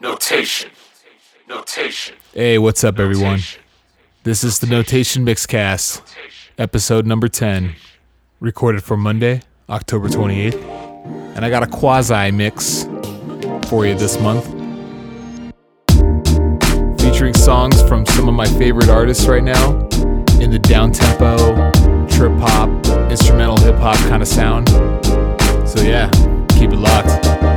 Notation. Notation. Hey, what's up, everyone? This is the Notation Mixcast, episode number 10, recorded for Monday, October 28th. And I got a quasi mix for you this month, featuring songs from some of my favorite artists right now in the down tempo, trip hop, instrumental hip hop kind of sound. So, yeah, keep it locked.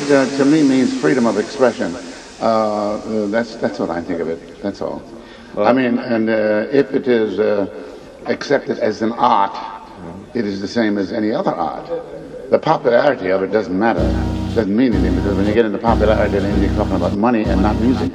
word uh, to me means freedom of expression. Uh, uh, that's that's what I think of it. That's all. Well, I mean, and uh, if it is uh, accepted as an art, it is the same as any other art. The popularity of it doesn't matter. It doesn't mean anything because when you get into popularity, then you're talking about money and not music.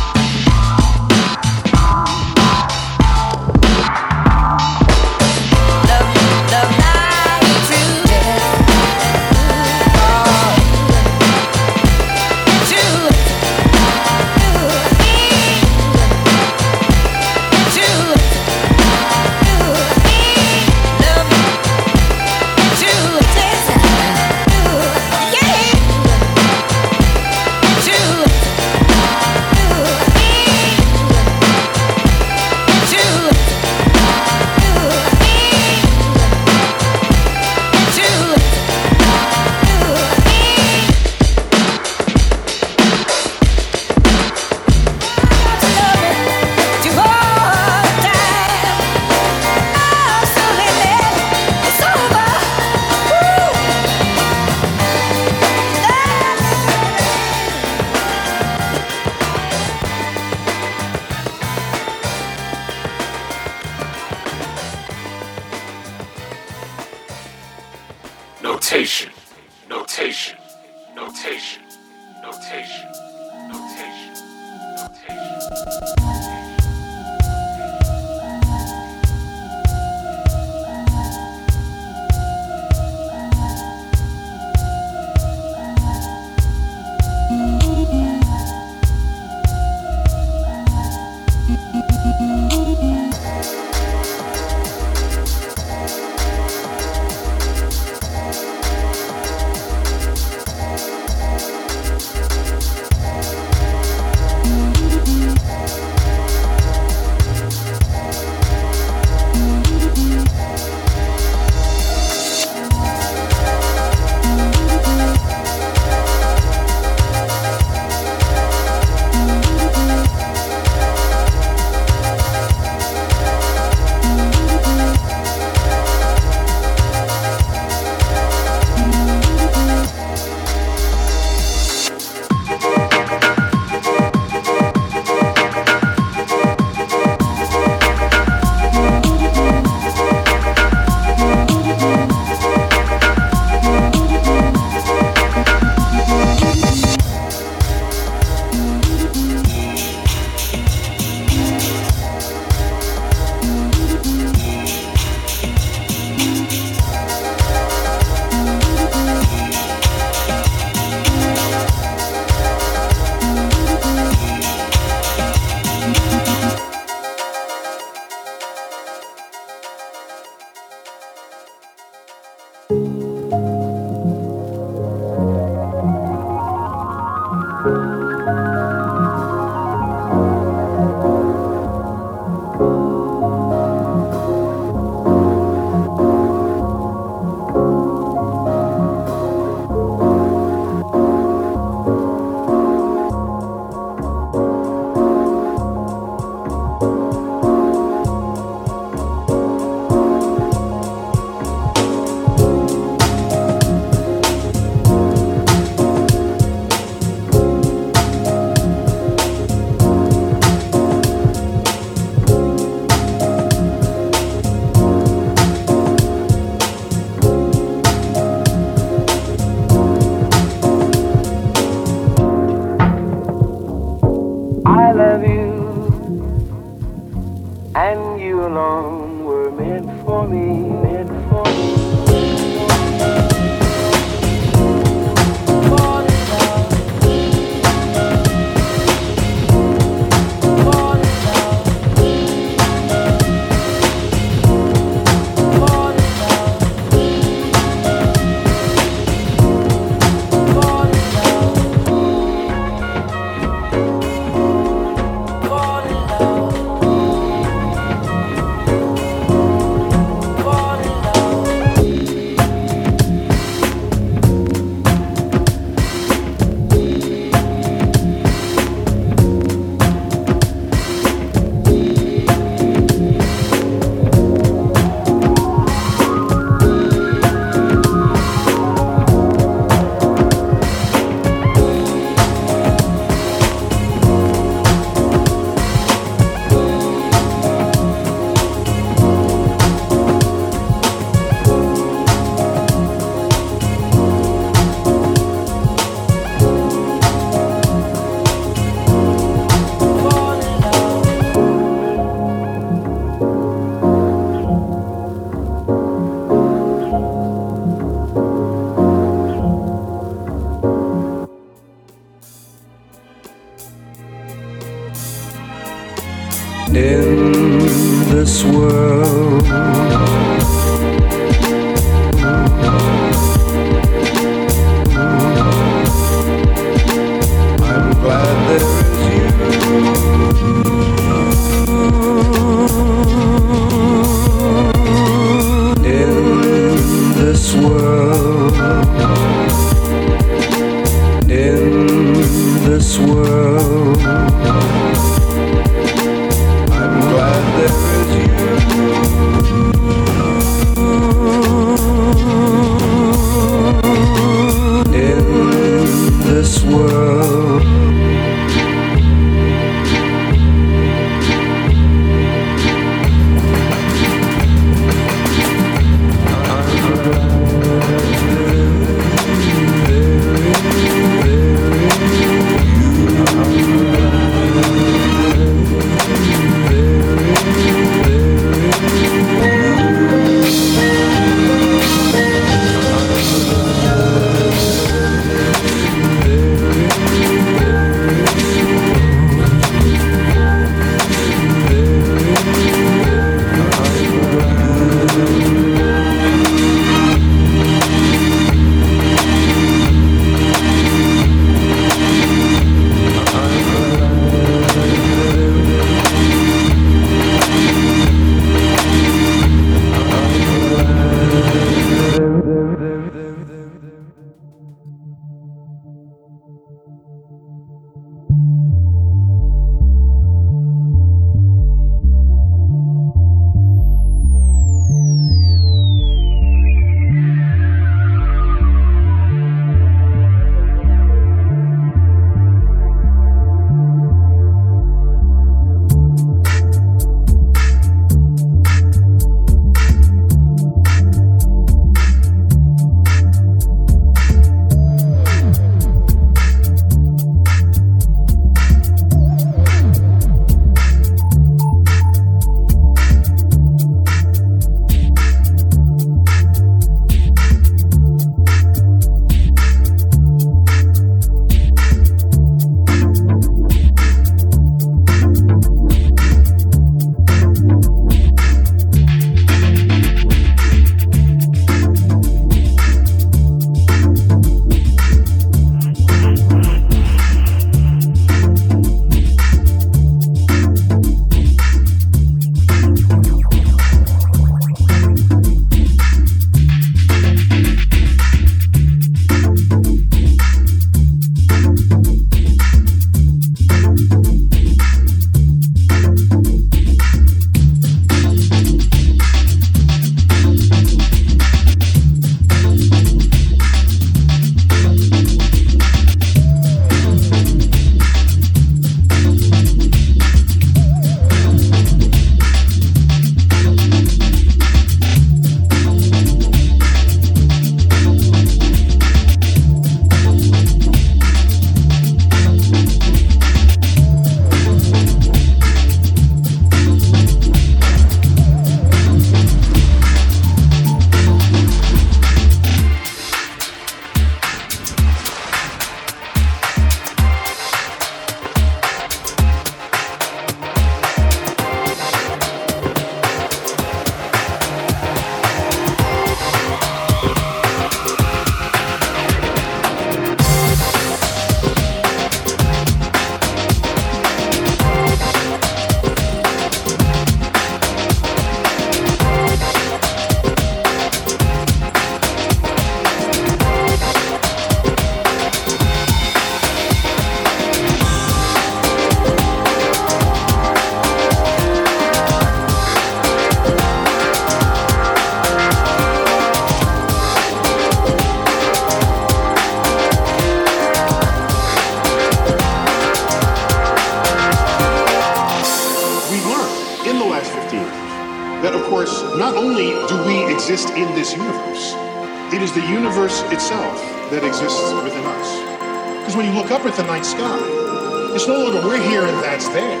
that's there.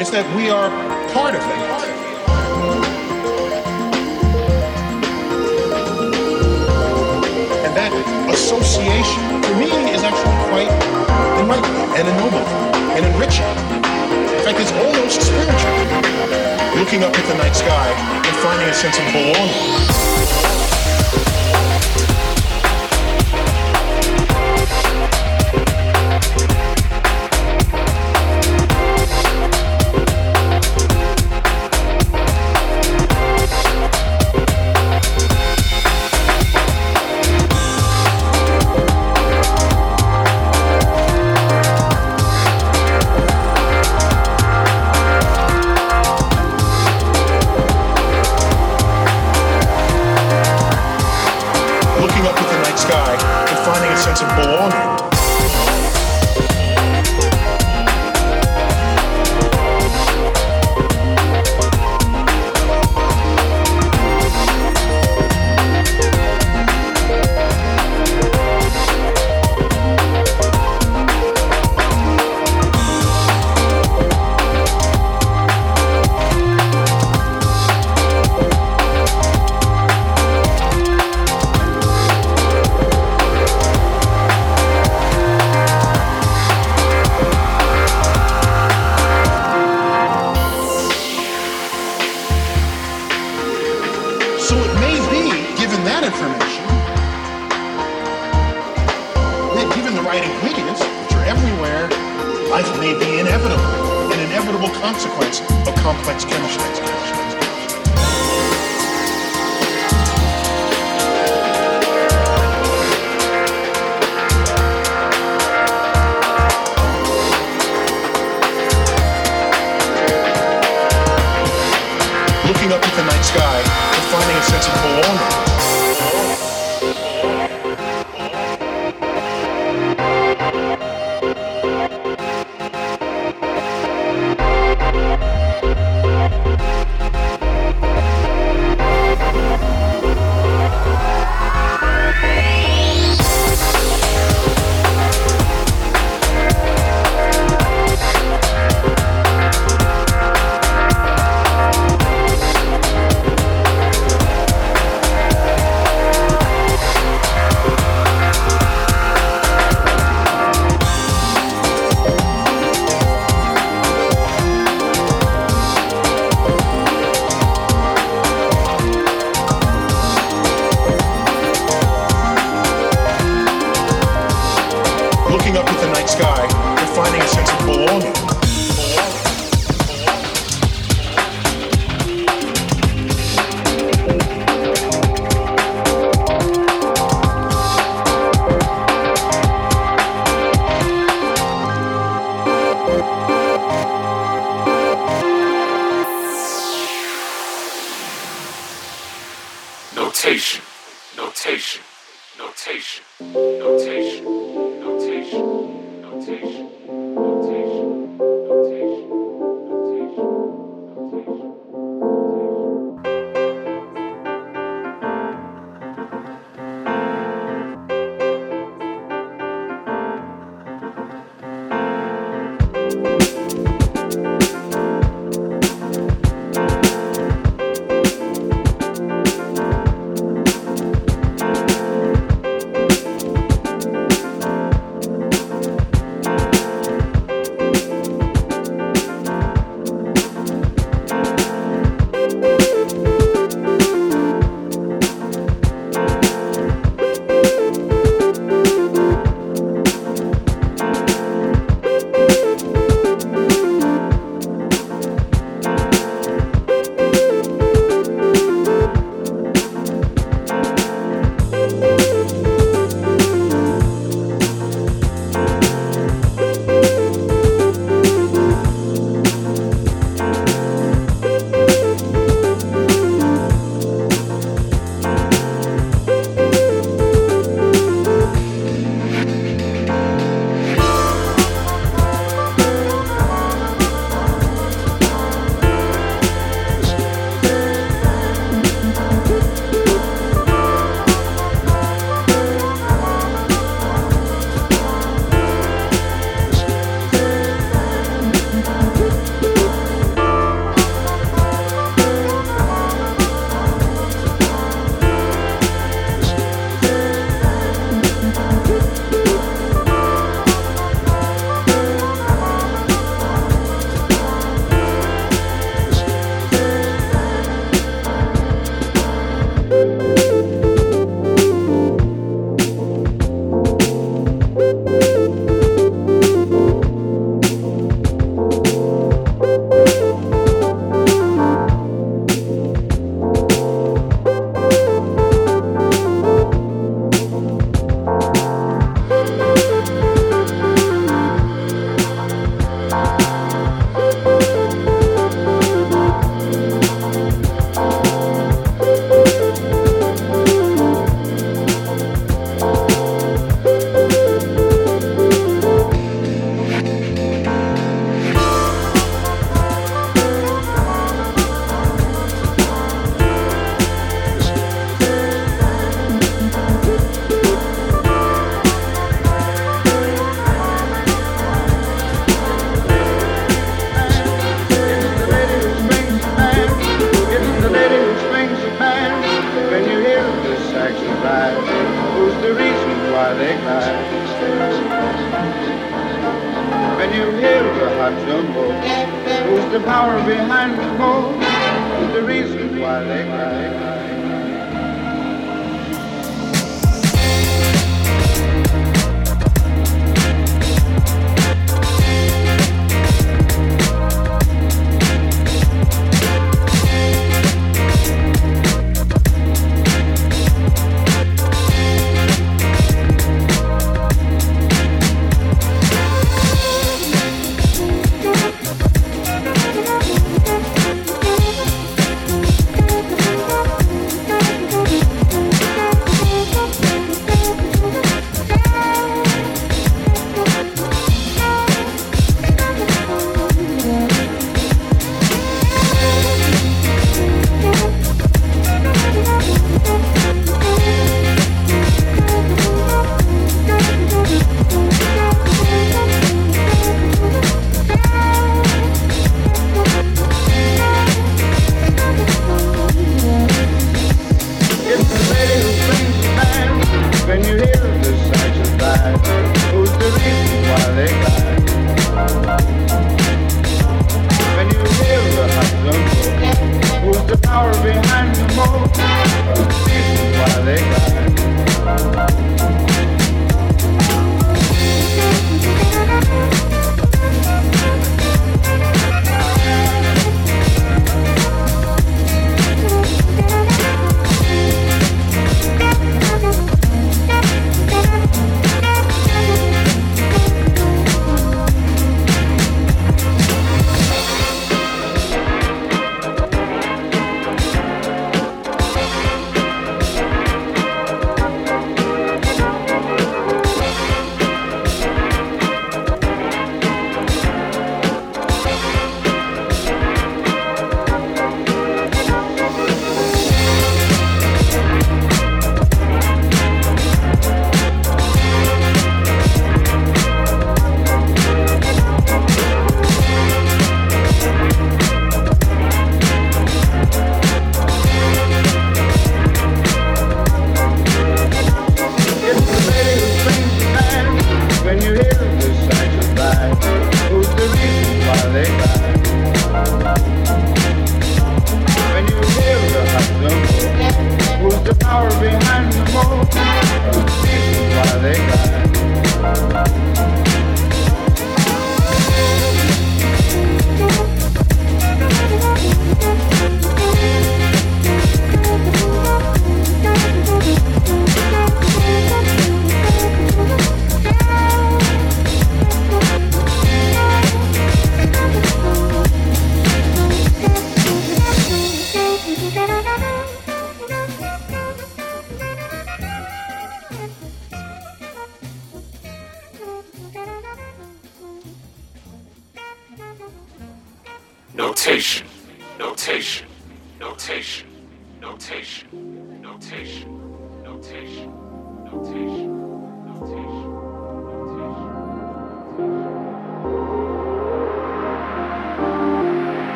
It's that we are part of that. And that association, for me, is actually quite enlightening and ennobling and enriching. In fact, it's almost spiritual. Looking up at the night sky and finding a sense of belonging.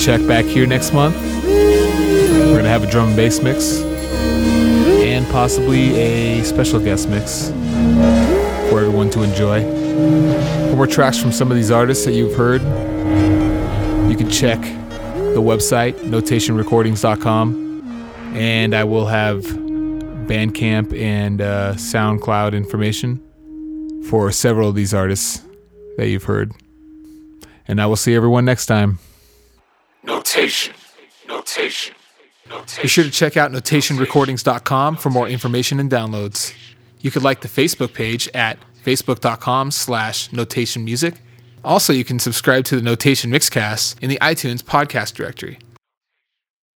Check back here next month. We're going to have a drum and bass mix and possibly a special guest mix for everyone to enjoy. For more tracks from some of these artists that you've heard, you can check the website, notationrecordings.com, and I will have Bandcamp and uh, SoundCloud information for several of these artists that you've heard. And I will see everyone next time. Notation. Notation. Notation. Be sure to check out notationrecordings.com for more information and downloads. You could like the Facebook page at facebook.com slash notationmusic. Also, you can subscribe to the Notation Mixcast in the iTunes podcast directory.